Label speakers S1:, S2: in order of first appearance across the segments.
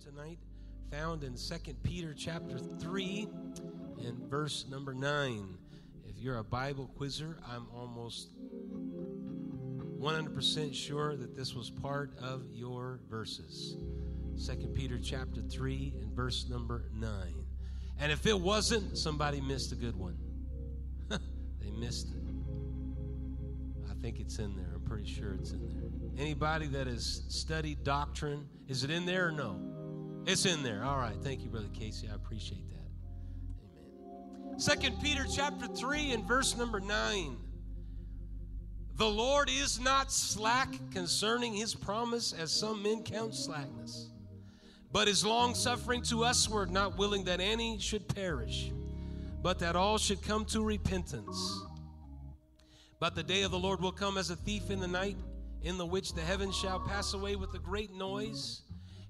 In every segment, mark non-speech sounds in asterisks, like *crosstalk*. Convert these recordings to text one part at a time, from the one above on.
S1: tonight found in Second Peter chapter 3 and verse number 9. If you're a Bible quizzer, I'm almost 100% sure that this was part of your verses. Second Peter chapter 3 and verse number 9. And if it wasn't, somebody missed a good one. *laughs* they missed it. I think it's in there. I'm pretty sure it's in there. Anybody that has studied doctrine, is it in there or no? It's in there. All right. Thank you, Brother Casey. I appreciate that. Amen. Second Peter chapter 3 and verse number 9. The Lord is not slack concerning his promise, as some men count slackness, but is long suffering to usward, not willing that any should perish, but that all should come to repentance. But the day of the Lord will come as a thief in the night, in the which the heavens shall pass away with a great noise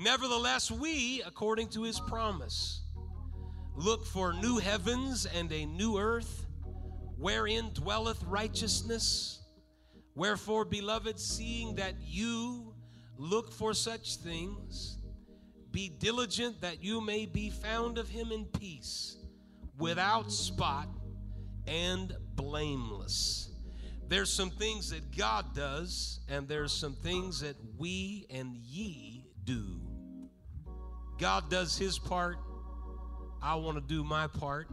S1: Nevertheless, we, according to his promise, look for new heavens and a new earth wherein dwelleth righteousness. Wherefore, beloved, seeing that you look for such things, be diligent that you may be found of him in peace, without spot and blameless. There's some things that God does, and there's some things that we and ye do. God does his part. I want to do my part.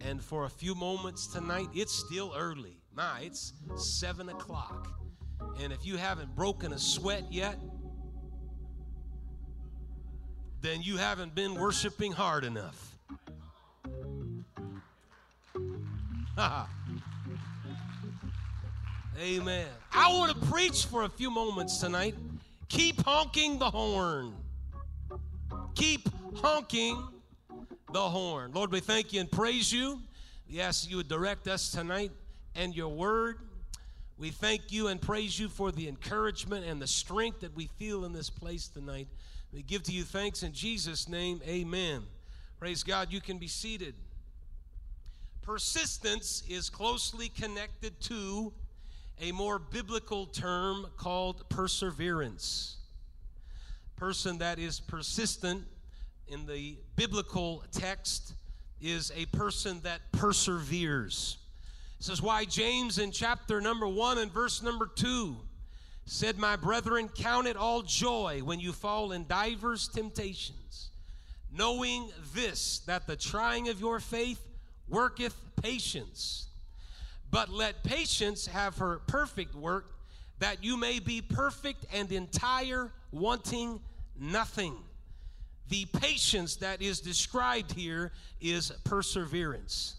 S1: And for a few moments tonight, it's still early. My, it's seven o'clock. And if you haven't broken a sweat yet, then you haven't been worshiping hard enough. *laughs* Amen. I want to preach for a few moments tonight. Keep honking the horn keep honking the horn. Lord, we thank you and praise you. We ask you would direct us tonight and your word. We thank you and praise you for the encouragement and the strength that we feel in this place tonight. We give to you thanks in Jesus' name. Amen. Praise God. You can be seated. Persistence is closely connected to a more biblical term called perseverance person that is persistent in the biblical text is a person that perseveres. This is why James in chapter number 1 and verse number 2 said, My brethren, count it all joy when you fall in divers temptations, knowing this, that the trying of your faith worketh patience. But let patience have her perfect work, that you may be perfect and entire, wanting nothing. The patience that is described here is perseverance.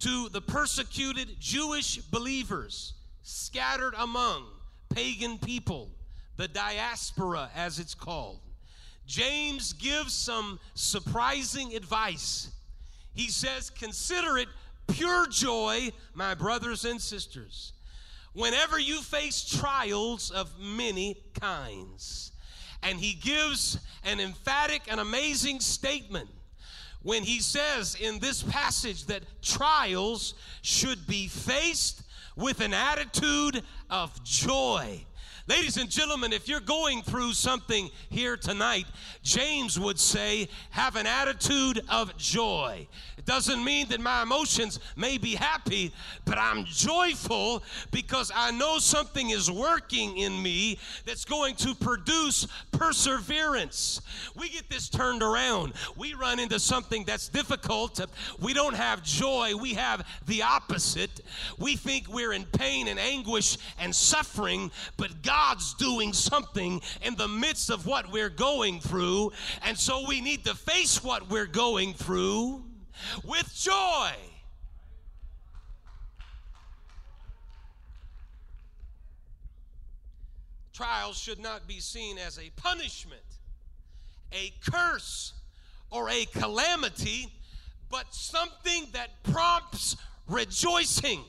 S1: To the persecuted Jewish believers scattered among pagan people, the diaspora as it's called, James gives some surprising advice. He says, Consider it pure joy, my brothers and sisters whenever you face trials of many kinds. And he gives an emphatic and amazing statement when he says in this passage that trials should be faced with an attitude of joy. Ladies and gentlemen, if you're going through something here tonight, James would say, have an attitude of joy. It doesn't mean that my emotions may be happy, but I'm joyful because I know something is working in me that's going to produce perseverance. We get this turned around. We run into something that's difficult. We don't have joy, we have the opposite. We think we're in pain and anguish and suffering, but God's doing something in the midst of what we're going through. And so we need to face what we're going through with joy. Trials should not be seen as a punishment, a curse, or a calamity, but something that prompts rejoicing.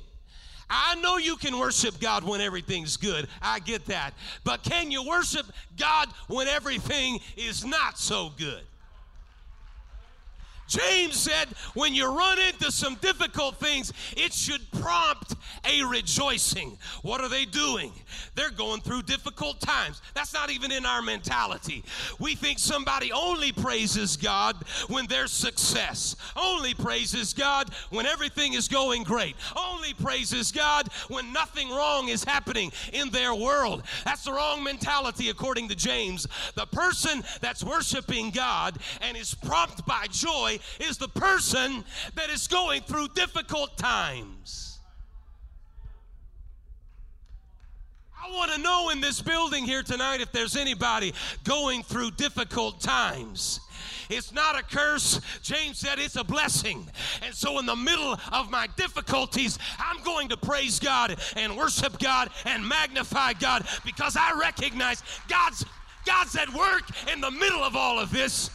S1: I know you can worship God when everything's good. I get that. But can you worship God when everything is not so good? James said, when you run into some difficult things, it should prompt a rejoicing. What are they doing? They're going through difficult times. That's not even in our mentality. We think somebody only praises God when there's success, only praises God when everything is going great, only praises God when nothing wrong is happening in their world. That's the wrong mentality, according to James. The person that's worshiping God and is prompted by joy is the person that is going through difficult times. I want to know in this building here tonight if there's anybody going through difficult times. It's not a curse. James said it's a blessing. And so, in the middle of my difficulties, I'm going to praise God and worship God and magnify God because I recognize God's God's at work in the middle of all of this.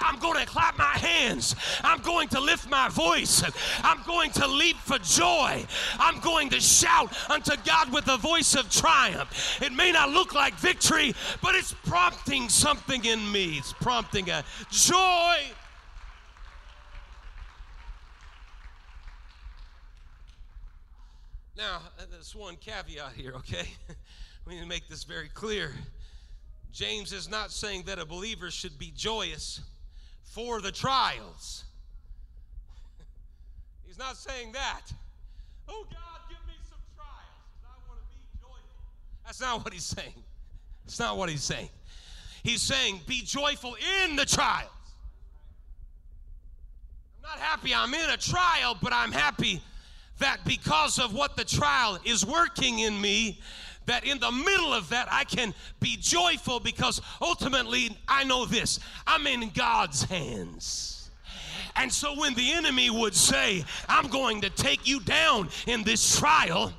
S1: I'm going to clap my hands. I'm going to lift my voice. I'm going to leap for joy. I'm going to shout unto God with a voice of triumph. It may not look like victory, but it's prompting something in me. It's prompting a joy. Now, uh, there's one caveat here, okay? *laughs* we need to make this very clear. James is not saying that a believer should be joyous for the trials. He's not saying that. Oh, God, give me some trials I want to be joyful. That's not what he's saying. That's not what he's saying. He's saying, be joyful in the trials. I'm not happy I'm in a trial, but I'm happy that because of what the trial is working in me, that in the middle of that I can be joyful because ultimately I know this I'm in God's hands. And so when the enemy would say, I'm going to take you down in this trial,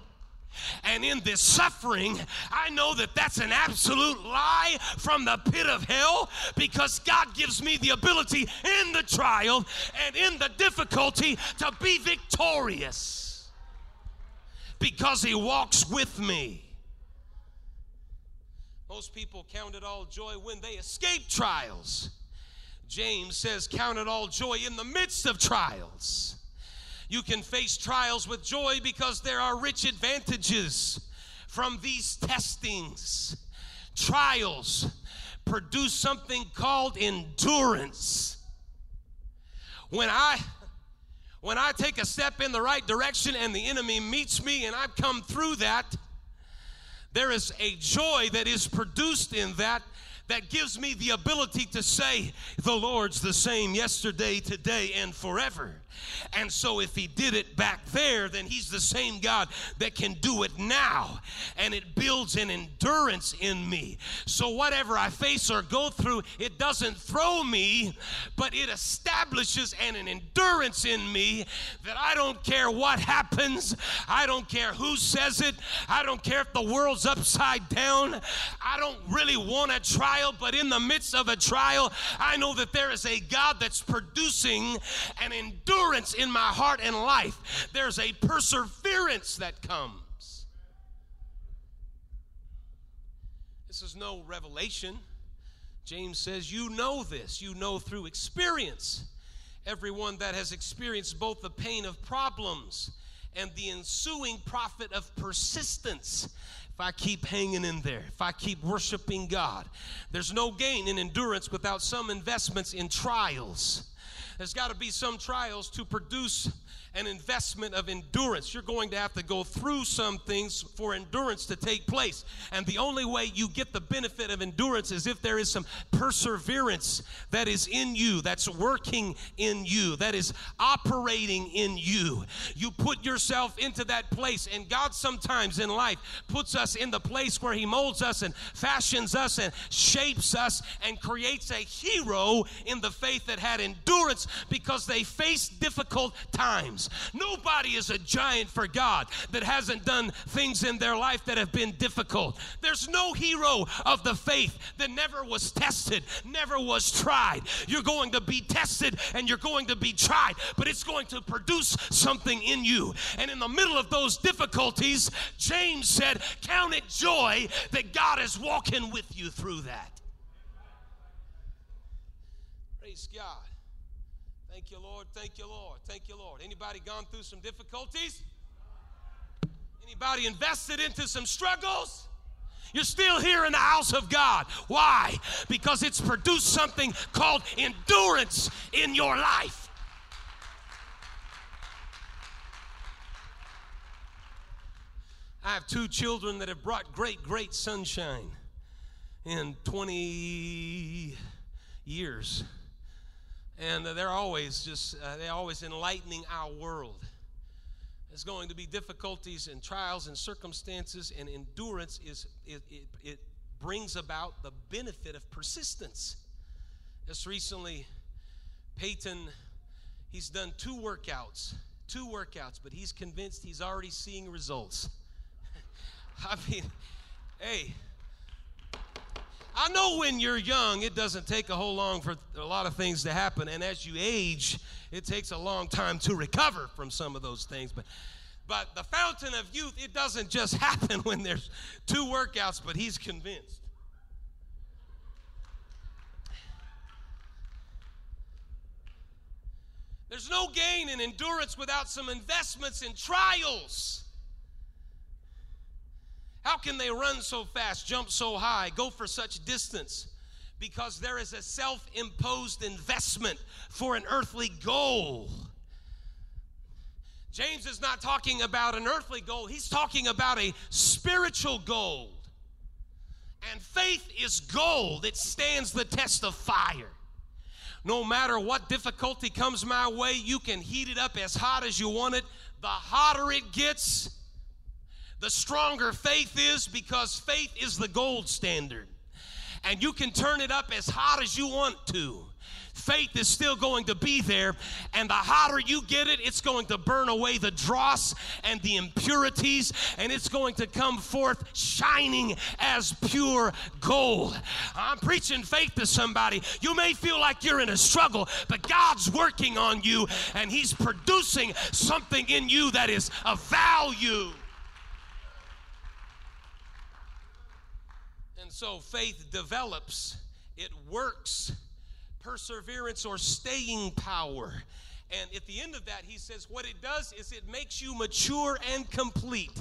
S1: and in this suffering, I know that that's an absolute lie from the pit of hell because God gives me the ability in the trial and in the difficulty to be victorious because He walks with me. Most people count it all joy when they escape trials. James says, Count it all joy in the midst of trials. You can face trials with joy because there are rich advantages from these testings. Trials produce something called endurance. When I when I take a step in the right direction and the enemy meets me and I've come through that, there is a joy that is produced in that that gives me the ability to say, The Lord's the same yesterday, today, and forever. And so, if he did it back there, then he's the same God that can do it now. And it builds an endurance in me. So, whatever I face or go through, it doesn't throw me, but it establishes an, an endurance in me that I don't care what happens. I don't care who says it. I don't care if the world's upside down. I don't really want a trial, but in the midst of a trial, I know that there is a God that's producing an endurance endurance in my heart and life. There's a perseverance that comes. This is no revelation. James says, You know this. You know through experience. Everyone that has experienced both the pain of problems and the ensuing profit of persistence. If I keep hanging in there, if I keep worshiping God, there's no gain in endurance without some investments in trials. There's got to be some trials to produce an investment of endurance. You're going to have to go through some things for endurance to take place. And the only way you get the benefit of endurance is if there is some perseverance that is in you, that's working in you, that is operating in you. You put yourself into that place. And God sometimes in life puts us in the place where He molds us and fashions us and shapes us and creates a hero in the faith that had endurance because they faced difficult times. Nobody is a giant for God that hasn't done things in their life that have been difficult. There's no hero of the faith that never was tested, never was tried. You're going to be tested and you're going to be tried, but it's going to produce something in you. And in the middle of those difficulties, James said, Count it joy that God is walking with you through that. Praise God. You, Lord. Thank you, Lord. Thank you, Lord. Anybody gone through some difficulties? Anybody invested into some struggles? You're still here in the house of God. Why? Because it's produced something called endurance in your life. I have two children that have brought great, great sunshine in 20 years. And they're always just, uh, they're always enlightening our world. There's going to be difficulties and trials and circumstances, and endurance is, it, it, it brings about the benefit of persistence. Just recently, Peyton, he's done two workouts, two workouts, but he's convinced he's already seeing results. *laughs* I mean, hey, I know when you're young, it doesn't take a whole long for a lot of things to happen. And as you age, it takes a long time to recover from some of those things. But but the fountain of youth, it doesn't just *laughs* happen when there's two workouts, but he's convinced. There's no gain in endurance without some investments in trials. How can they run so fast, jump so high, go for such distance? Because there is a self imposed investment for an earthly goal. James is not talking about an earthly goal, he's talking about a spiritual goal. And faith is gold, it stands the test of fire. No matter what difficulty comes my way, you can heat it up as hot as you want it. The hotter it gets, the stronger faith is because faith is the gold standard. And you can turn it up as hot as you want to. Faith is still going to be there, and the hotter you get it, it's going to burn away the dross and the impurities, and it's going to come forth shining as pure gold. I'm preaching faith to somebody. You may feel like you're in a struggle, but God's working on you, and He's producing something in you that is of value. So faith develops, it works, perseverance or staying power. And at the end of that, he says, what it does is it makes you mature and complete.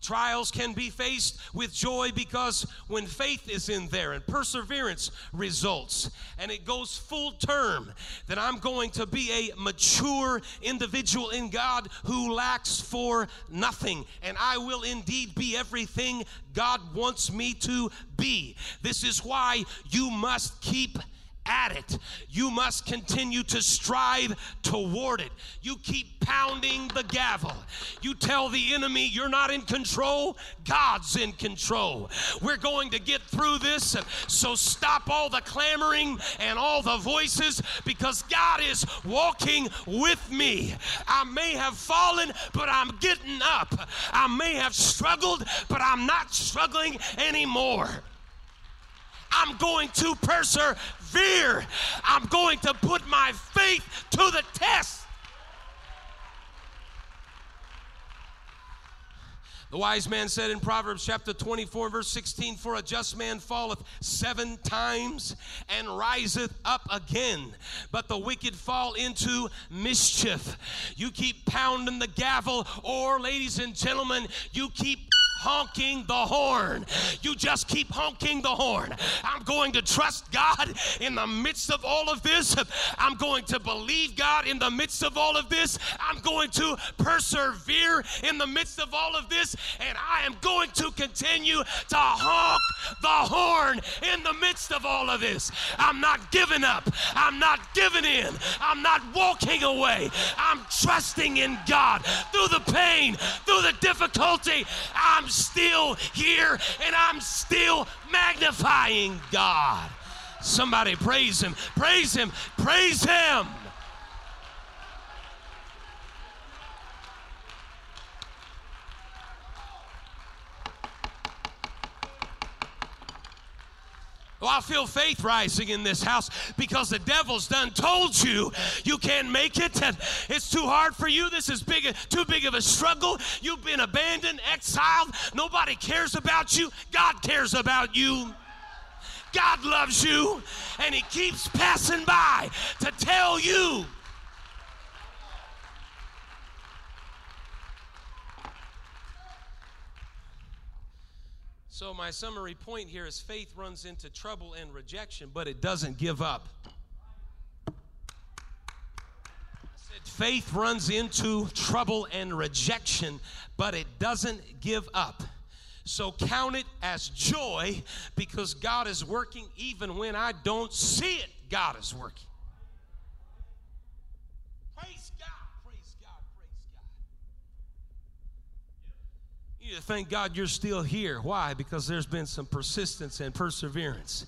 S1: Trials can be faced with joy because when faith is in there and perseverance results, and it goes full term, that I'm going to be a mature individual in God who lacks for nothing. And I will indeed be everything God wants me to be. This is why you must keep at it. You must continue to strive toward it. You keep pounding the gavel. You tell the enemy you're not in control, God's in control. We're going to get through this, so stop all the clamoring and all the voices because God is walking with me. I may have fallen, but I'm getting up. I may have struggled, but I'm not struggling anymore. I'm going to persevere. I'm going to put my faith to the test. The wise man said in Proverbs chapter 24, verse 16, For a just man falleth seven times and riseth up again, but the wicked fall into mischief. You keep pounding the gavel, or, ladies and gentlemen, you keep honking the horn. You just keep honking the horn. I'm going to trust God in the midst of all of this. I'm going to believe God in the midst of all of this. I'm going to persevere in the midst of all of this. And I am going to continue to honk the horn in the midst of all of this. I'm not giving up. I'm not giving in. I'm not walking away. I'm trusting in God through the pain, through the difficulty. I'm still here and I'm still magnifying God. Somebody praise Him, praise Him, praise Him. Oh, I feel faith rising in this house because the devil's done told you you can't make it it's too hard for you. This is big, too big of a struggle. You've been abandoned, exiled. Nobody cares about you. God cares about you. God loves you and he keeps passing by to tell you So, my summary point here is faith runs into trouble and rejection, but it doesn't give up. faith runs into trouble and rejection, but it doesn't give up. So count it as joy because God is working even when I don't see it. God is working. You to thank God you're still here. Why? Because there's been some persistence and perseverance.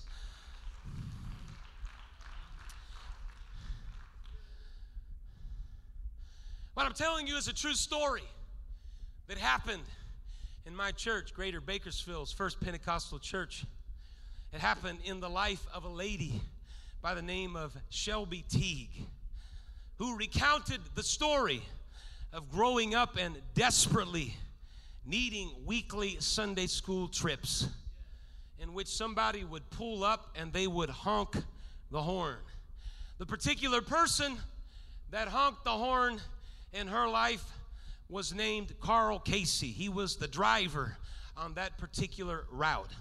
S1: What I'm telling you is a true story that happened in my church, Greater Bakersfield's First Pentecostal Church. It happened in the life of a lady by the name of Shelby Teague, who recounted the story of growing up and desperately needing weekly Sunday school trips in which somebody would pull up and they would honk the horn. The particular person that honked the horn in her life was named Carl Casey. He was the driver on that particular route.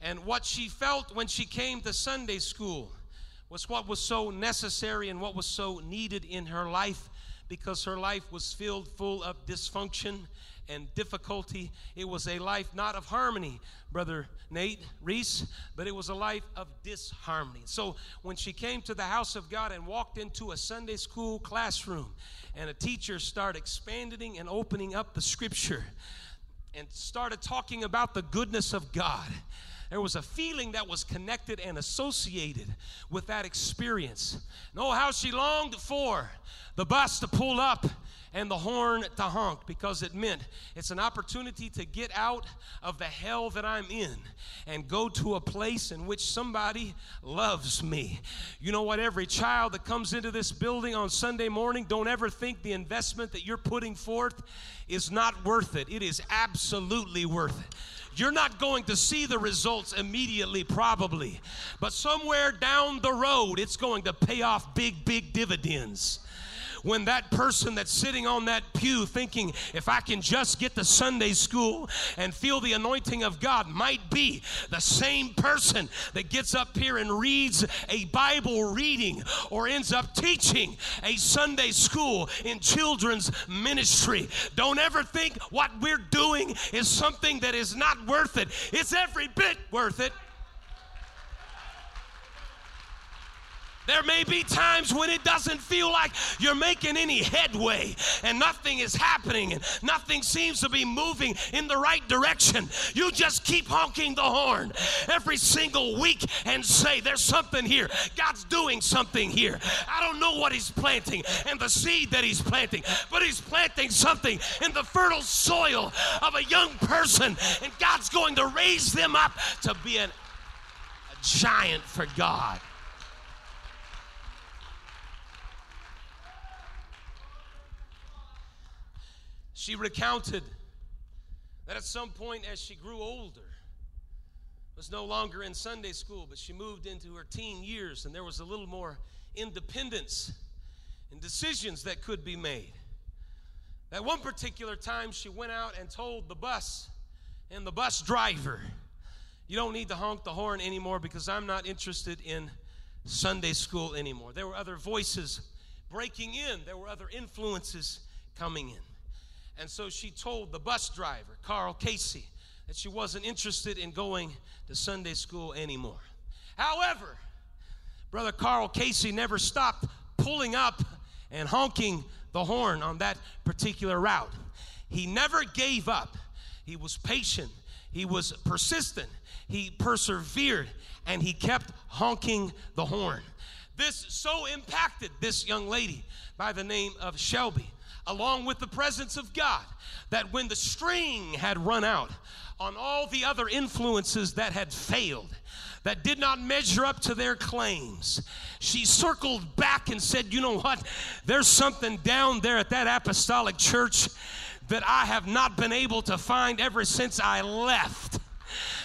S1: And what she felt when she came to Sunday school was what was so necessary and what was so needed in her life because her life was filled full of dysfunction and difficulty. It was a life not of harmony, Brother Nate Reese, but it was a life of disharmony. So when she came to the house of God and walked into a Sunday school classroom, and a teacher started expanding and opening up the scripture and started talking about the goodness of God there was a feeling that was connected and associated with that experience. Know oh, how she longed for the bus to pull up and the horn to honk because it meant it's an opportunity to get out of the hell that I'm in and go to a place in which somebody loves me. You know what? Every child that comes into this building on Sunday morning, don't ever think the investment that you're putting forth is not worth it. It is absolutely worth it. You're not going to see the results immediately, probably, but somewhere down the road, it's going to pay off big, big dividends when that person that's sitting on that pew thinking, if I can just get to Sunday school and feel the anointing of God, might be the same person that gets up here and reads a Bible reading or ends up teaching a Sunday school in children's ministry. Don't ever think what we're doing is something that is not worth it, it's every bit worth it. There may be times when it doesn't feel like you're making any headway and nothing is happening and nothing seems to be moving in the right direction. You just keep honking the horn every single week and say, There's something here. God's doing something here. I don't know what He's planting and the seed that He's planting, but He's planting something in the fertile soil of a young person, and God's going to raise them up to be an, a giant for God. She recounted that at some point as she grew older, was no longer in Sunday school, but she moved into her teen years and there was a little more independence and decisions that could be made. At one particular time, she went out and told the bus and the bus driver, You don't need to honk the horn anymore because I'm not interested in Sunday school anymore. There were other voices breaking in, there were other influences coming in. And so she told the bus driver, Carl Casey, that she wasn't interested in going to Sunday school anymore. However, Brother Carl Casey never stopped pulling up and honking the horn on that particular route. He never gave up. He was patient. He was persistent. He persevered and he kept honking the horn. This so impacted this young lady by the name of Shelby along with the presence of God, that when the string had run out on all the other influences that had failed, that did not measure up to their claims. She circled back and said, You know what? There's something down there at that apostolic church that I have not been able to find ever since I left.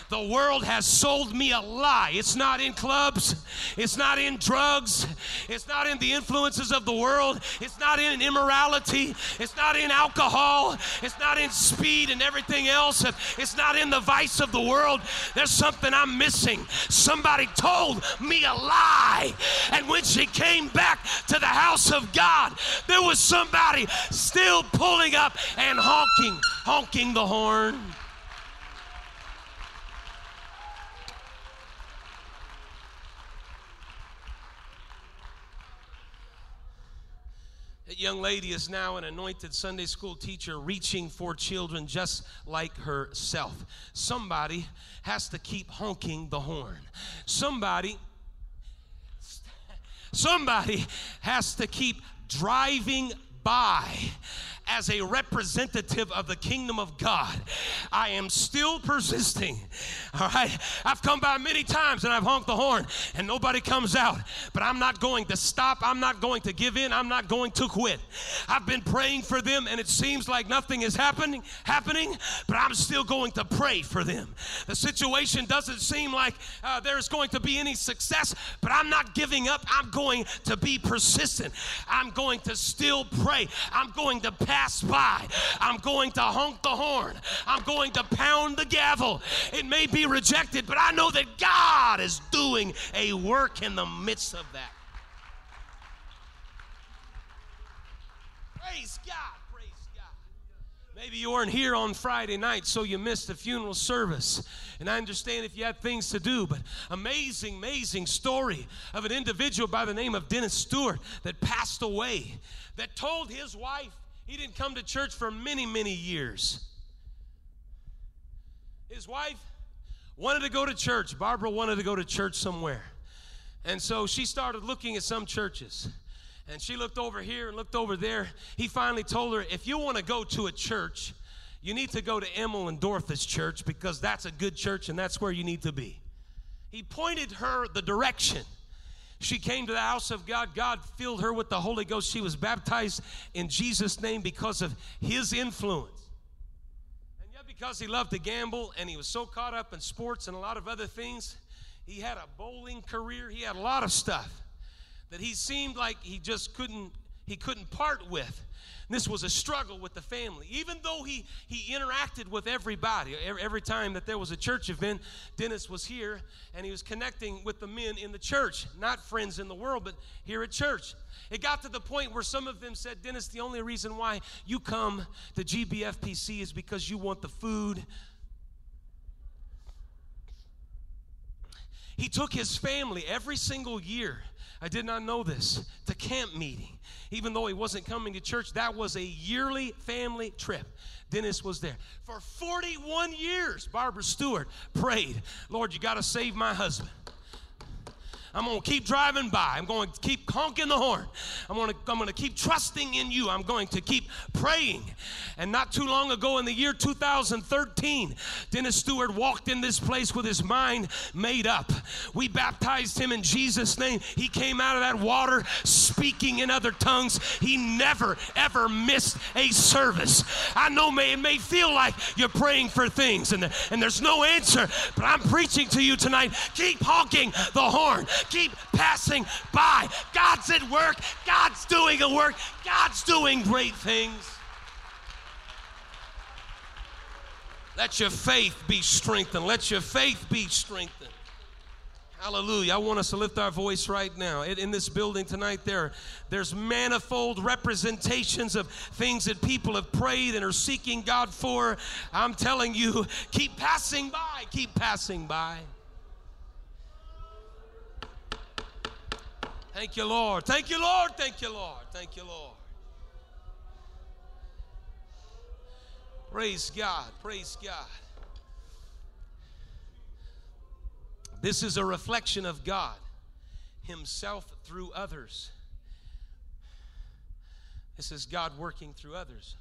S1: The world has sold me a lie. It's not in clubs, it's not in drugs, it's not in the influences of the world, it's not in immorality, it's not in alcohol, it's not in speed and everything else, it's not in the vice of the world. There's something I'm missing. Somebody told me a lie. And when she came back to the house of God, there was somebody still pulling up and honking, honking the horn. That young lady is now an anointed Sunday school teacher reaching for children just like herself. Somebody has to keep honking the horn. Somebody somebody has to keep driving by as a representative of the kingdom of God. I am still persisting. All right. I've come by many times and I've honked the horn and nobody comes out. But I'm not going to stop. I'm not going to give in. I'm not going to quit. I've been praying for them and it seems like nothing is happening, happening, but I'm still going to pray for them. The situation doesn't seem like uh, there's going to be any success, but I'm not giving up. I'm going to be persistent. I'm going to still pray. I'm going to pass pass by. I'm going to honk the horn. I'm going to pound the gavel. It may be rejected, but I know that God is doing a work in the midst of that. Praise God. Praise God. Maybe you weren't here on Friday night, so you missed the funeral service. And I understand if you had things to do, but amazing, amazing story of an individual by the name of Dennis Stewart that passed away, that told his wife he didn't come to church for many, many years. His wife wanted to go to church. Barbara wanted to go to church somewhere. And so she started looking at some churches. And she looked over here and looked over there. He finally told her, if you want to go to a church, you need to go to Emil and Dorothy's church because that's a good church and that's where you need to be. He pointed her the direction. She came to the house of God. God filled her with the Holy Ghost. She was baptized in Jesus' name because of his influence. And yet, because he loved to gamble and he was so caught up in sports and a lot of other things, he had a bowling career. He had a lot of stuff that he seemed like he just couldn't he couldn't part with. This was a struggle with the family. Even though he, he interacted with everybody, every, every time that there was a church event, Dennis was here and he was connecting with the men in the church, not friends in the world, but here at church. It got to the point where some of them said, Dennis, the only reason why you come to GBFPC is because you want the food. He took his family every single year. I did not know this to camp meeting even though he wasn't coming to church, that was a yearly family trip. Dennis was there. For 41 years, Barbara Stewart prayed, Lord, you got to save my husband. I'm going to keep driving by. I'm going to keep honking the horn. I'm going to, I'm going to keep trusting in you. I'm going to keep praying. And not too long ago, in the year 2013, Dennis Stewart walked in this place with his mind made up. We baptized him in Jesus' name. He came out of that water speaking in other tongues. He never, ever missed a service. I know may, it may feel like you're praying for things and, and there's no answer, but I'm preaching to you tonight. Keep honking the horn keep passing by. God's at work, God's doing a work, God's doing great things. Let your faith be strengthened. Let your faith be strengthened. Hallelujah. I want us to lift our voice right now. In this building tonight, there, there's manifold representations of things that people have prayed and are seeking God for. I'm telling you, keep passing by, keep passing by. Thank you, Lord. Thank you, Lord. Thank you, Lord. Thank you, Lord. Praise God. Praise God. This is a reflection of God Himself through others. This is God working through others.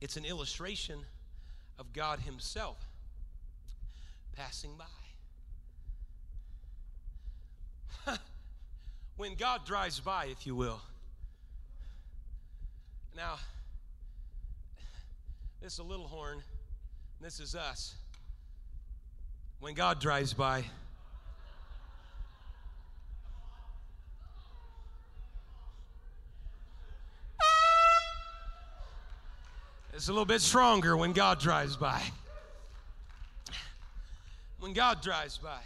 S1: It's an illustration of God Himself passing by. *laughs* when God drives by, if you will. Now, this is a little horn, this is us. When God drives by, It's a little bit stronger when God drives by. When God drives by.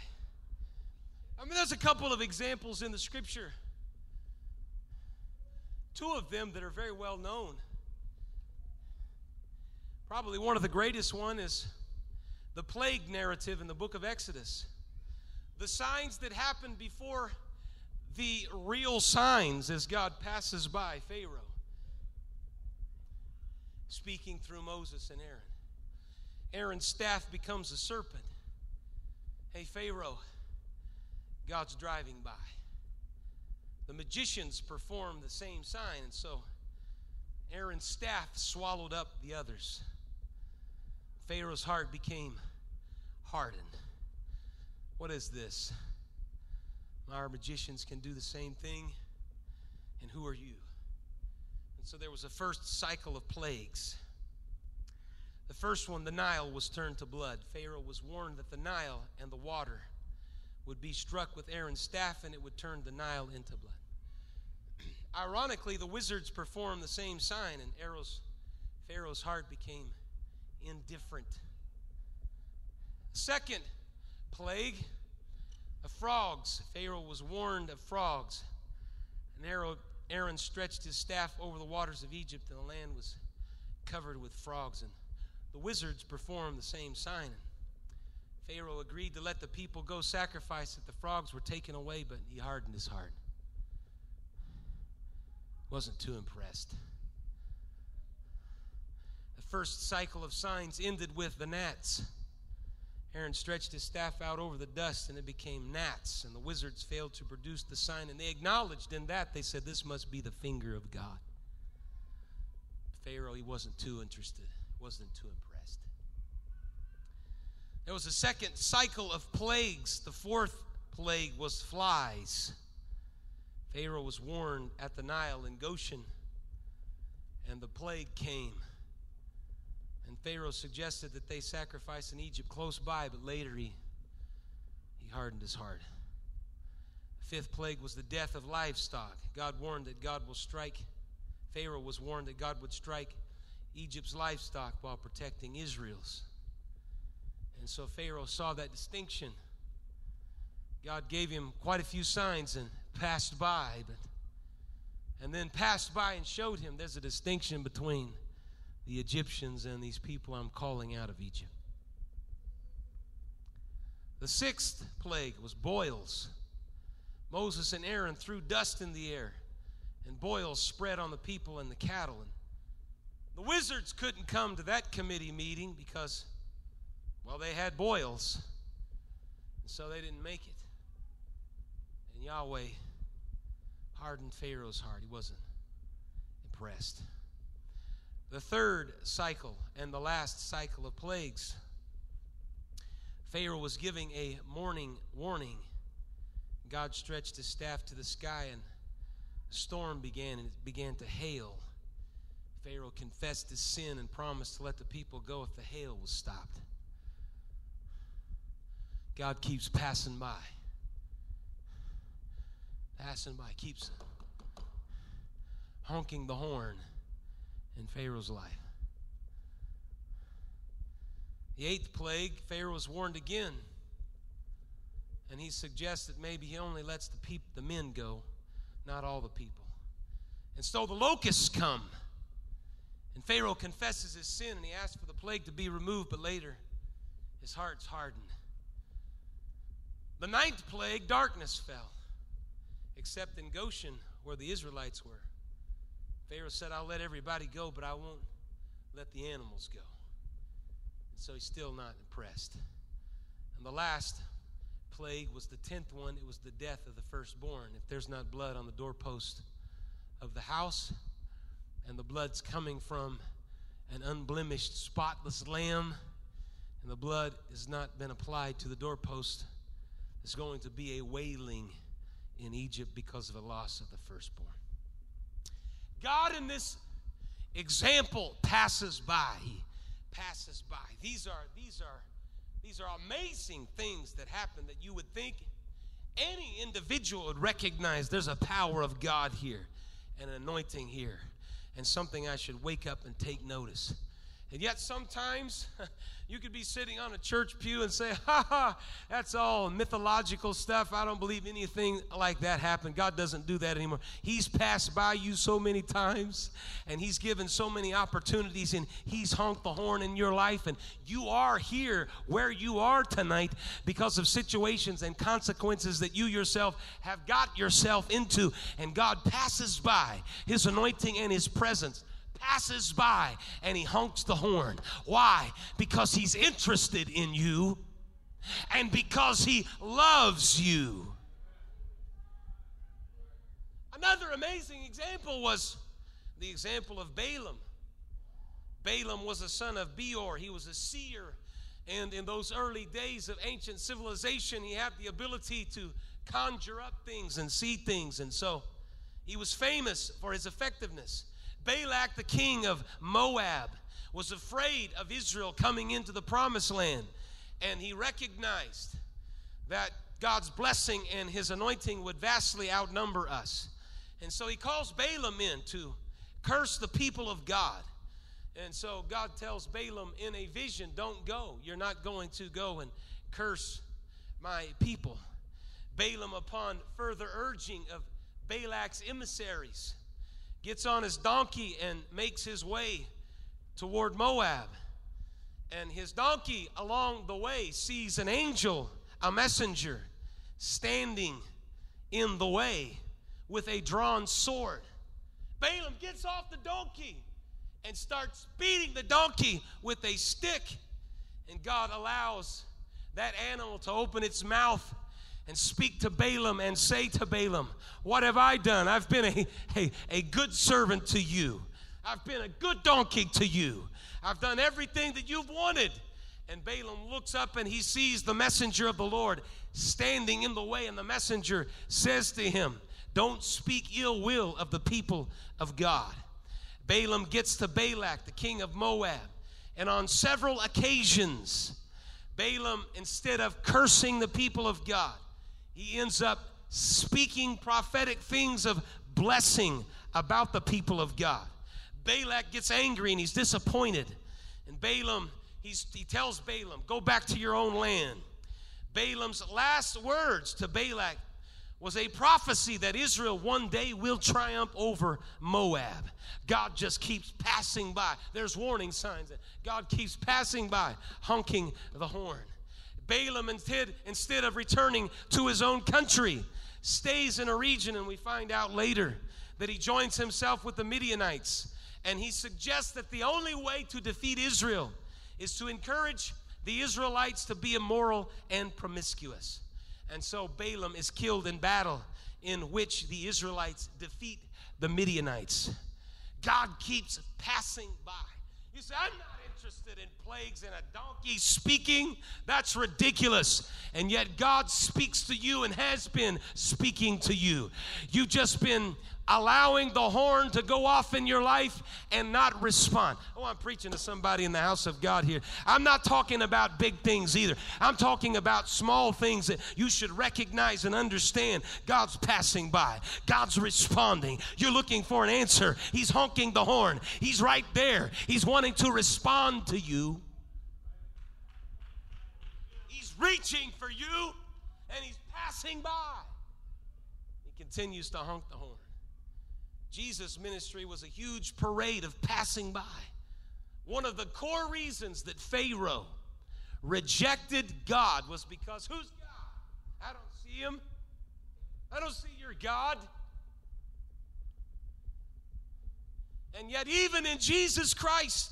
S1: I mean, there's a couple of examples in the scripture. Two of them that are very well known. Probably one of the greatest one is the plague narrative in the book of Exodus. The signs that happen before the real signs as God passes by Pharaoh speaking through Moses and Aaron. Aaron's staff becomes a serpent. Hey, Pharaoh, God's driving by. The magicians perform the same sign, and so Aaron's staff swallowed up the others. Pharaoh's heart became hardened. What is this? Our magicians can do the same thing, and who are you? And so there was a first cycle of plagues. The first one, the Nile, was turned to blood. Pharaoh was warned that the Nile and the water would be struck with Aaron's staff and it would turn the Nile into blood. *clears throat* Ironically, the wizards performed the same sign, and Pharaoh's, Pharaoh's heart became indifferent. Second plague of frogs. Pharaoh was warned of frogs. And Aaron stretched his staff over the waters of Egypt, and the land was covered with frogs. And the wizards performed the same sign. Pharaoh agreed to let the people go sacrifice that the frogs were taken away, but he hardened his heart. Wasn't too impressed. The first cycle of signs ended with the gnats. Aaron stretched his staff out over the dust and it became gnats, and the wizards failed to produce the sign. And they acknowledged in that, they said, This must be the finger of God. Pharaoh, he wasn't too interested, wasn't too impressed. There was a second cycle of plagues. The fourth plague was flies. Pharaoh was warned at the Nile in Goshen, and the plague came. And Pharaoh suggested that they sacrifice in Egypt close by, but later he, he hardened his heart. The fifth plague was the death of livestock. God warned that God will strike, Pharaoh was warned that God would strike Egypt's livestock while protecting Israel's. And so Pharaoh saw that distinction. God gave him quite a few signs and passed by, but and then passed by and showed him there's a distinction between the Egyptians and these people I'm calling out of Egypt. The sixth plague was boils. Moses and Aaron threw dust in the air, and boils spread on the people and the cattle. And the wizards couldn't come to that committee meeting because, well, they had boils, and so they didn't make it. And Yahweh hardened Pharaoh's heart. He wasn't impressed. The third cycle and the last cycle of plagues. Pharaoh was giving a morning warning. God stretched his staff to the sky and a storm began and it began to hail. Pharaoh confessed his sin and promised to let the people go if the hail was stopped. God keeps passing by. Passing by, keeps honking the horn in Pharaoh's life. The eighth plague, Pharaoh is warned again. And he suggests that maybe he only lets the, peop- the men go, not all the people. And so the locusts come. And Pharaoh confesses his sin and he asks for the plague to be removed, but later his heart's hardened. The ninth plague, darkness fell, except in Goshen where the Israelites were. Pharaoh said, I'll let everybody go, but I won't let the animals go. And so he's still not impressed. And the last plague was the tenth one. It was the death of the firstborn. If there's not blood on the doorpost of the house, and the blood's coming from an unblemished, spotless lamb, and the blood has not been applied to the doorpost, there's going to be a wailing in Egypt because of the loss of the firstborn. God, in this example, passes by. He passes by. These are these are these are amazing things that happen that you would think any individual would recognize there's a power of God here, and an anointing here, and something I should wake up and take notice. And yet, sometimes *laughs* you could be sitting on a church pew and say, Ha ha, that's all mythological stuff. I don't believe anything like that happened. God doesn't do that anymore. He's passed by you so many times, and He's given so many opportunities, and He's honked the horn in your life. And you are here where you are tonight because of situations and consequences that you yourself have got yourself into. And God passes by His anointing and His presence passes by and he honks the horn. Why? Because he's interested in you and because he loves you. Another amazing example was the example of Balaam. Balaam was a son of Beor, he was a seer. And in those early days of ancient civilization, he had the ability to conjure up things and see things. And so he was famous for his effectiveness. Balak, the king of Moab, was afraid of Israel coming into the promised land, and he recognized that God's blessing and his anointing would vastly outnumber us. And so he calls Balaam in to curse the people of God. And so God tells Balaam in a vision, Don't go. You're not going to go and curse my people. Balaam, upon further urging of Balak's emissaries, gets on his donkey and makes his way toward Moab. And his donkey along the way sees an angel, a messenger, standing in the way with a drawn sword. Balaam gets off the donkey and starts beating the donkey with a stick. And God allows that animal to open its mouth and speak to Balaam and say to Balaam, What have I done? I've been a, a, a good servant to you. I've been a good donkey to you. I've done everything that you've wanted. And Balaam looks up and he sees the messenger of the Lord standing in the way. And the messenger says to him, Don't speak ill will of the people of God. Balaam gets to Balak, the king of Moab. And on several occasions, Balaam, instead of cursing the people of God, he ends up speaking prophetic things of blessing about the people of God. Balak gets angry and he's disappointed. And Balaam, he tells Balaam, Go back to your own land. Balaam's last words to Balak was a prophecy that Israel one day will triumph over Moab. God just keeps passing by. There's warning signs that God keeps passing by, honking the horn. Balaam, instead, of returning to his own country, stays in a region, and we find out later that he joins himself with the Midianites. And he suggests that the only way to defeat Israel is to encourage the Israelites to be immoral and promiscuous. And so Balaam is killed in battle, in which the Israelites defeat the Midianites. God keeps passing by. You say, I'm not interested in plagues and a donkey speaking. That's ridiculous. And yet God speaks to you and has been speaking to you. You've just been allowing the horn to go off in your life and not respond. Oh, I'm preaching to somebody in the house of God here. I'm not talking about big things either. I'm talking about small things that you should recognize and understand. God's passing by, God's responding. You're looking for an answer. He's honking the horn, He's right there. He's wanting to respond to you. He's reaching for you and He's passing by. He continues to honk the horn. Jesus' ministry was a huge parade of passing by. One of the core reasons that Pharaoh rejected God was because who's God? I don't see him. I don't see your God. And yet, even in Jesus Christ,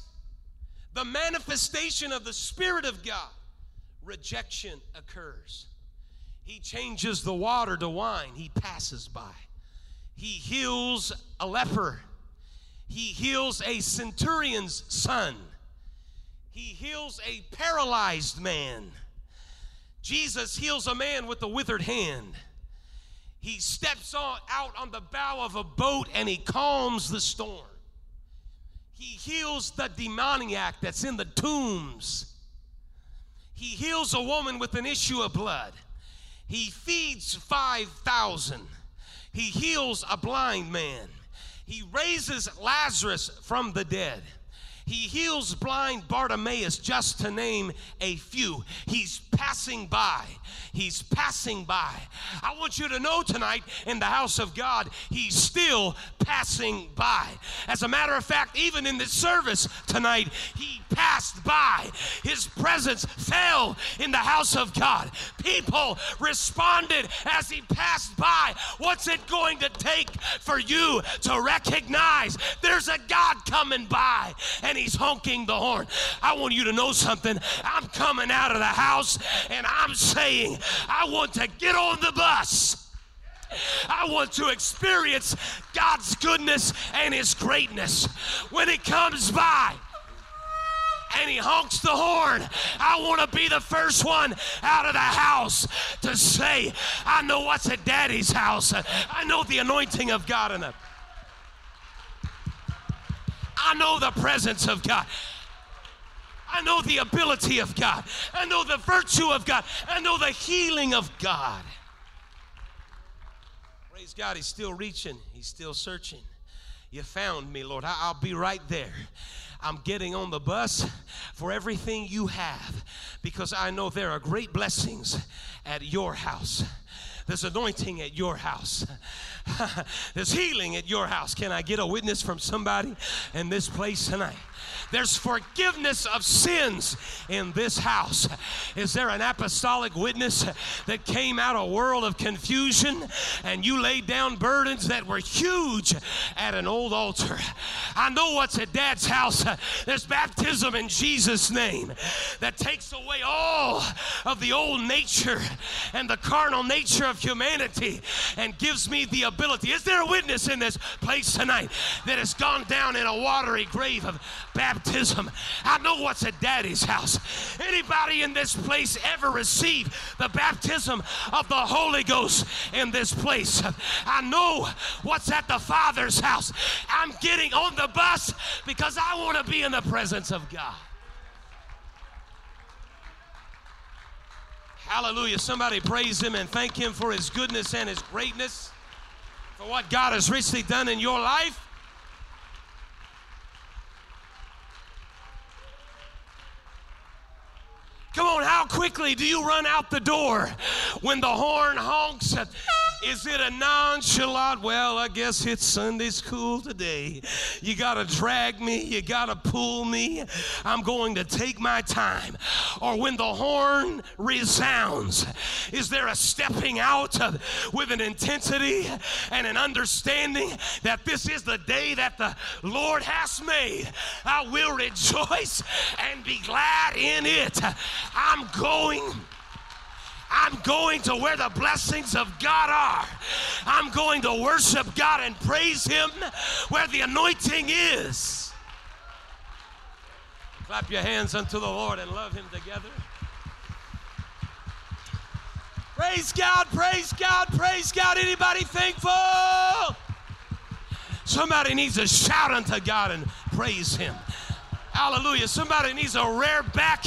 S1: the manifestation of the Spirit of God, rejection occurs. He changes the water to wine, he passes by. He heals a leper. He heals a centurion's son. He heals a paralyzed man. Jesus heals a man with a withered hand. He steps out on the bow of a boat and he calms the storm. He heals the demoniac that's in the tombs. He heals a woman with an issue of blood. He feeds 5,000. He heals a blind man. He raises Lazarus from the dead. He heals blind Bartimaeus, just to name a few. He's passing by. He's passing by. I want you to know tonight in the house of God, He's still passing by. As a matter of fact, even in this service tonight, He passed by. His presence fell in the house of God. People responded as He passed by. What's it going to take for you to recognize there's a God coming by and He's honking the horn? I want you to know something. I'm coming out of the house and I'm saying, I want to get on the bus. I want to experience God's goodness and His greatness when it comes by and he honks the horn. I want to be the first one out of the house to say, I know what's at daddy's house. I know the anointing of God in it. I know the presence of God. I know the ability of God. I know the virtue of God. I know the healing of God. Praise God, He's still reaching, He's still searching. You found me, Lord. I'll be right there. I'm getting on the bus for everything you have because I know there are great blessings at your house. There's anointing at your house. *laughs* There's healing at your house. Can I get a witness from somebody in this place tonight? There's forgiveness of sins in this house. Is there an apostolic witness that came out a world of confusion and you laid down burdens that were huge at an old altar? I know what's at dad's house. There's baptism in Jesus' name that takes away all of the old nature and the carnal nature of humanity and gives me the ability. Is there a witness in this place tonight that has gone down in a watery grave of baptism. I know what's at daddy's house. Anybody in this place ever received the baptism of the Holy Ghost in this place? I know what's at the Father's house. I'm getting on the bus because I want to be in the presence of God. Hallelujah. Somebody praise him and thank him for his goodness and his greatness, for what God has richly done in your life. Come on, how quickly do you run out the door when the horn honks? Is it a nonchalant, well, I guess it's Sunday school today. You got to drag me, you got to pull me. I'm going to take my time. Or when the horn resounds, is there a stepping out of, with an intensity and an understanding that this is the day that the Lord has made? I will rejoice and be glad in it. I'm going I'm going to where the blessings of God are. I'm going to worship God and praise Him where the anointing is. Clap your hands unto the Lord and love Him together. Praise God, praise God, praise God. Anybody thankful? Somebody needs to shout unto God and praise Him. Hallelujah. Somebody needs a rare back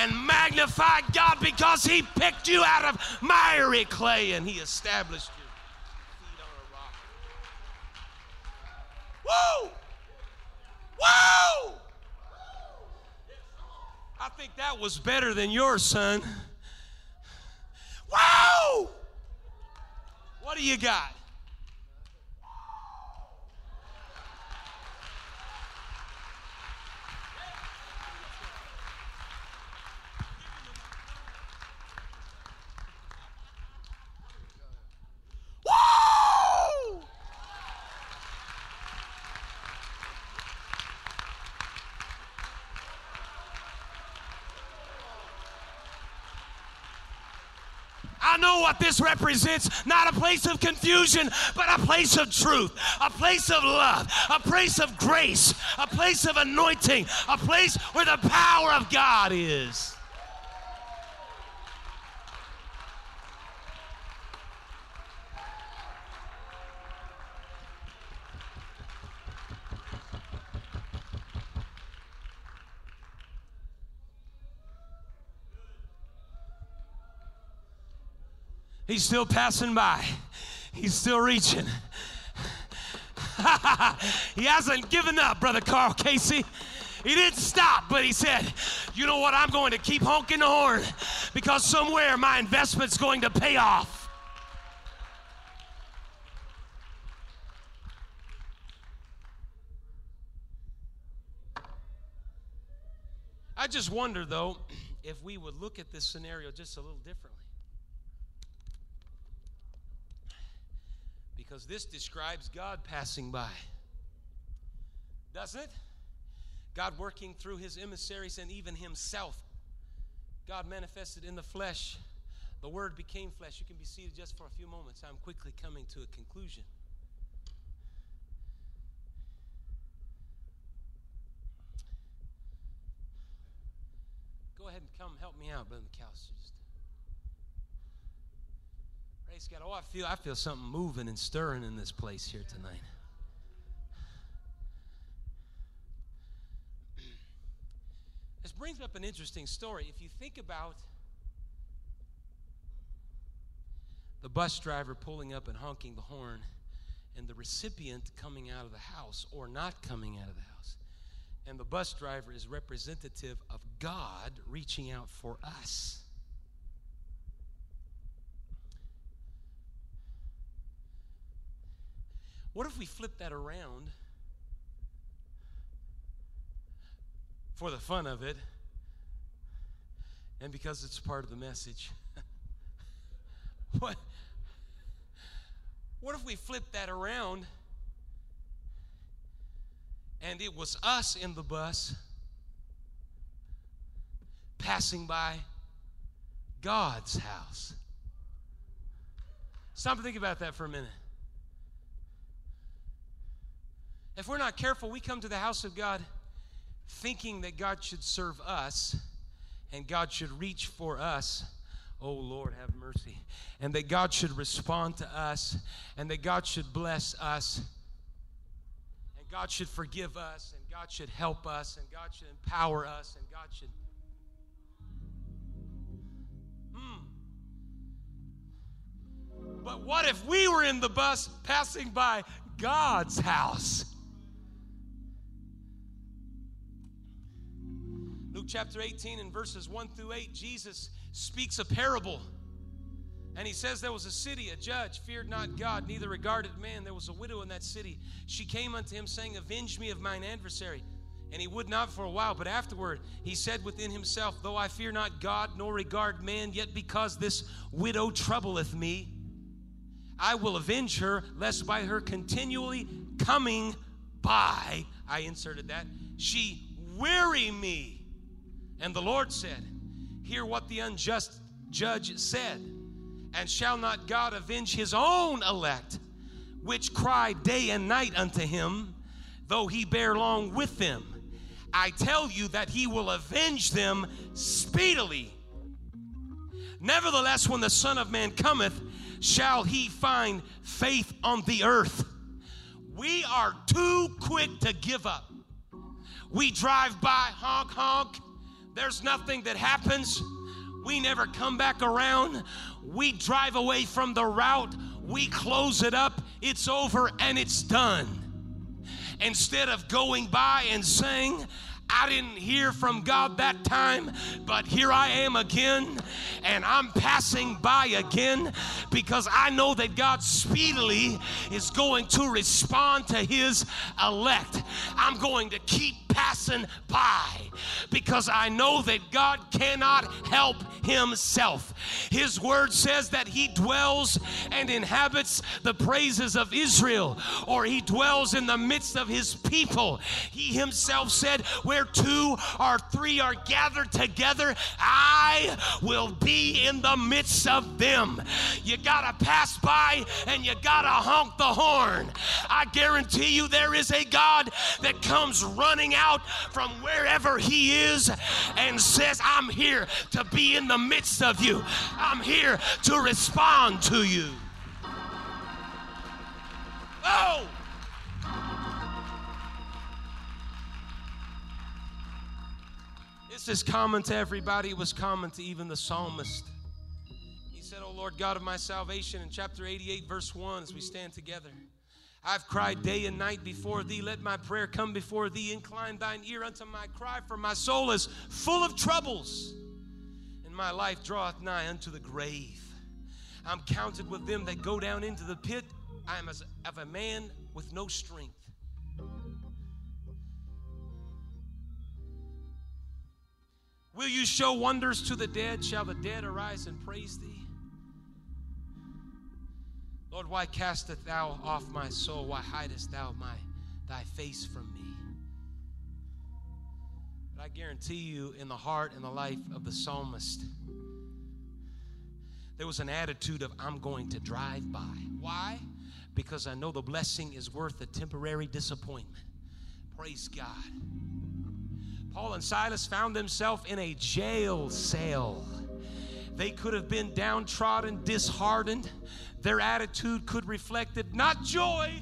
S1: and magnify God because He picked you out of miry clay and He established you. Feet on a rock. Woo! Woo! I think that was better than yours, son. Woo! What do you got? Woo! I know what this represents not a place of confusion, but a place of truth, a place of love, a place of grace, a place of anointing, a place where the power of God is. He's still passing by. He's still reaching. *laughs* he hasn't given up, Brother Carl Casey. He didn't stop, but he said, You know what? I'm going to keep honking the horn because somewhere my investment's going to pay off. I just wonder, though, if we would look at this scenario just a little differently. Because this describes God passing by. Doesn't it? God working through his emissaries and even himself. God manifested in the flesh. The word became flesh. You can be seated just for a few moments. I'm quickly coming to a conclusion. Go ahead and come help me out, Brother McAllister. Praise God. Oh, I feel I feel something moving and stirring in this place here tonight. *clears throat* This brings up an interesting story. If you think about the bus driver pulling up and honking the horn, and the recipient coming out of the house or not coming out of the house. And the bus driver is representative of God reaching out for us. What if we flip that around for the fun of it and because it's part of the message? *laughs* what, what if we flip that around and it was us in the bus passing by God's house? Stop and think about that for a minute. If we're not careful, we come to the house of God thinking that God should serve us and God should reach for us. Oh Lord, have mercy. And that God should respond to us and that God should bless us and God should forgive us and God should help us and God should empower us and God should. Hmm. But what if we were in the bus passing by God's house? Luke chapter 18 and verses 1 through 8, Jesus speaks a parable. And he says, There was a city, a judge, feared not God, neither regarded man. There was a widow in that city. She came unto him, saying, Avenge me of mine adversary. And he would not for a while, but afterward he said within himself, Though I fear not God, nor regard man, yet because this widow troubleth me, I will avenge her, lest by her continually coming by, I inserted that, she weary me. And the Lord said, Hear what the unjust judge said. And shall not God avenge his own elect, which cry day and night unto him, though he bear long with them? I tell you that he will avenge them speedily. Nevertheless, when the Son of Man cometh, shall he find faith on the earth? We are too quick to give up. We drive by, honk, honk there's nothing that happens. We never come back around. We drive away from the route. We close it up. It's over and it's done. Instead of going by and saying, I didn't hear from God that time, but here I am again, and I'm passing by again because I know that God speedily is going to respond to His elect. I'm going to keep passing by because I know that God cannot help himself. His word says that he dwells and inhabits the praises of Israel, or he dwells in the midst of his people. He himself said, Where two or three are gathered together, I will be in the midst of them. You got to pass by and you got to honk the horn. I guarantee you there is a God that comes running out from wherever he is and says, I'm here to be in the midst of you. I'm here to respond to you. Oh! This is common to everybody. It was common to even the psalmist. He said, Oh Lord God of my salvation, in chapter 88, verse 1, as we stand together. I've cried day and night before thee. Let my prayer come before thee. Incline thine ear unto my cry, for my soul is full of troubles, and my life draweth nigh unto the grave. I'm counted with them that go down into the pit. I am as of a man with no strength. Will you show wonders to the dead? Shall the dead arise and praise thee? Lord, why casteth thou off my soul? Why hidest thou my thy face from me? But I guarantee you, in the heart and the life of the psalmist, there was an attitude of I'm going to drive by. Why? Because I know the blessing is worth a temporary disappointment. Praise God. Paul and Silas found themselves in a jail cell. They could have been downtrodden, disheartened. Their attitude could reflected not joy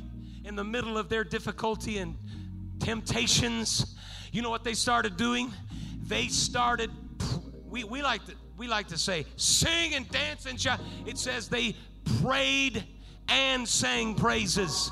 S1: in the middle of their difficulty and temptations. You know what they started doing? They started we, we like to we like to say sing and dance and shout. It says they prayed and sang praises.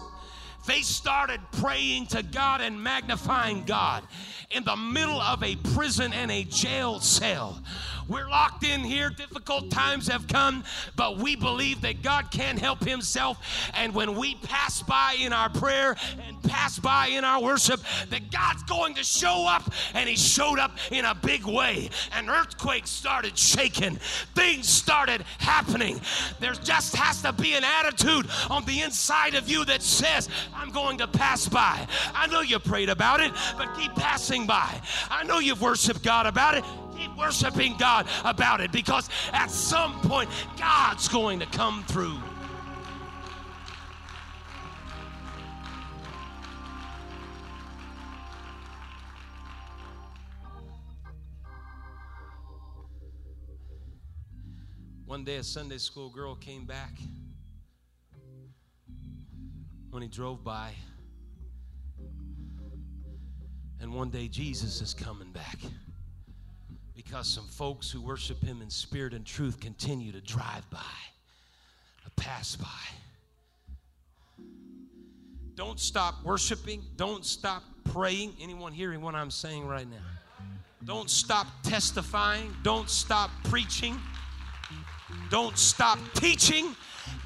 S1: They started praying to God and magnifying God in the middle of a prison and a jail cell. We're locked in here. Difficult times have come, but we believe that God can help Himself. And when we pass by in our prayer and pass by in our worship, that God's going to show up. And He showed up in a big way. An earthquake started shaking, things started happening. There just has to be an attitude on the inside of you that says, I'm going to pass by. I know you prayed about it, but keep passing by. I know you've worshiped God about it keep worshiping God about it because at some point, God's going to come through. One day, a Sunday school girl came back when he drove by. And one day, Jesus is coming back because some folks who worship him in spirit and truth continue to drive by, pass by. Don't stop worshiping. Don't stop praying. Anyone hearing what I'm saying right now? Don't stop testifying. Don't stop preaching. Don't stop teaching.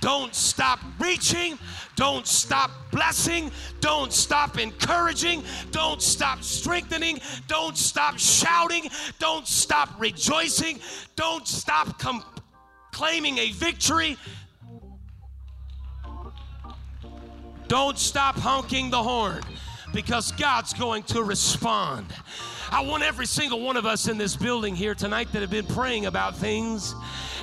S1: Don't stop reaching. Don't stop blessing. Don't stop encouraging. Don't stop strengthening. Don't stop shouting. Don't stop rejoicing. Don't stop com- claiming a victory. Don't stop honking the horn because God's going to respond. I want every single one of us in this building here tonight that have been praying about things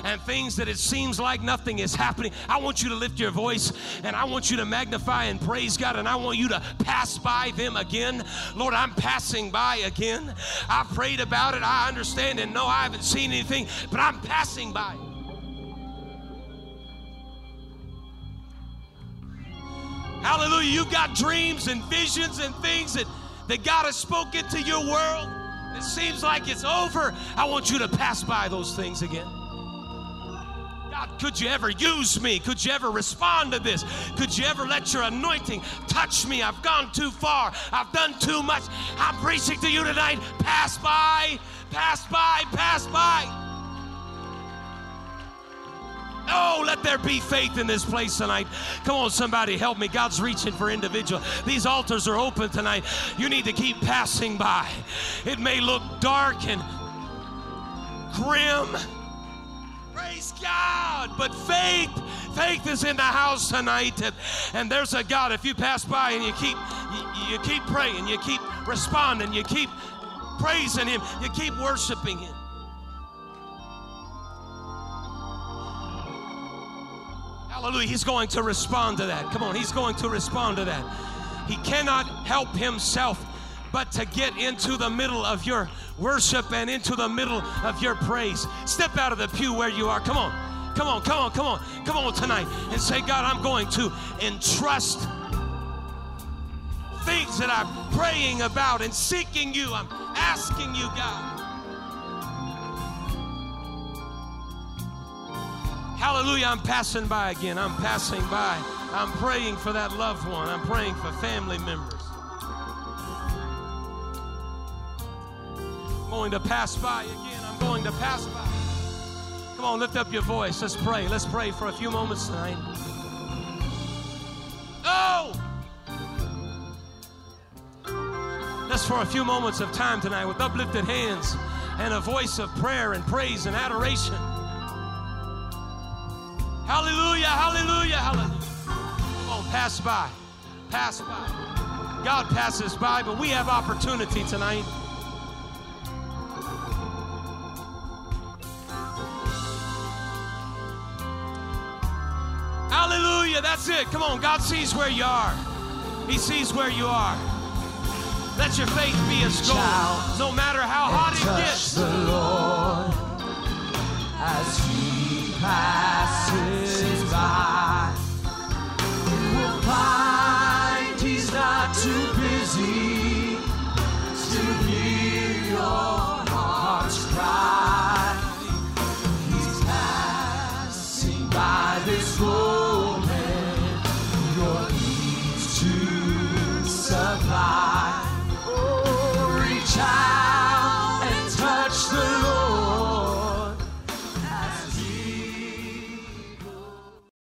S1: and things that it seems like nothing is happening. I want you to lift your voice and I want you to magnify and praise God and I want you to pass by them again. Lord, I'm passing by again. I've prayed about it. I understand and know I haven't seen anything, but I'm passing by. Hallelujah. You've got dreams and visions and things that, that God has spoken to your world. It seems like it's over. I want you to pass by those things again. God, could you ever use me? Could you ever respond to this? Could you ever let your anointing touch me? I've gone too far. I've done too much. I'm preaching to you tonight. Pass by, pass by, pass by. Oh, let there be faith in this place tonight. Come on, somebody, help me. God's reaching for individual. These altars are open tonight. You need to keep passing by. It may look dark and grim. Praise God. But faith, faith is in the house tonight. And, and there's a God. If you pass by and you keep you, you keep praying, you keep responding, you keep praising him, you keep worshiping him. Hallelujah. He's going to respond to that. Come on, he's going to respond to that. He cannot help himself but to get into the middle of your worship and into the middle of your praise. Step out of the pew where you are. Come on. Come on, come on, come on, come on tonight and say, God, I'm going to entrust things that I'm praying about and seeking you. I'm asking you, God. Hallelujah. I'm passing by again. I'm passing by. I'm praying for that loved one. I'm praying for family members. I'm going to pass by again. I'm going to pass by. Come on, lift up your voice. Let's pray. Let's pray for a few moments tonight. Oh! Let's for a few moments of time tonight with uplifted hands and a voice of prayer and praise and adoration. Hallelujah, hallelujah, hallelujah. Come on, pass by. Pass by. God passes by, but we have opportunity tonight. Hallelujah, that's it. Come on, God sees where you are. He sees where you are. Let your faith be as gold, no matter how hot it gets.
S2: The Lord as he passes.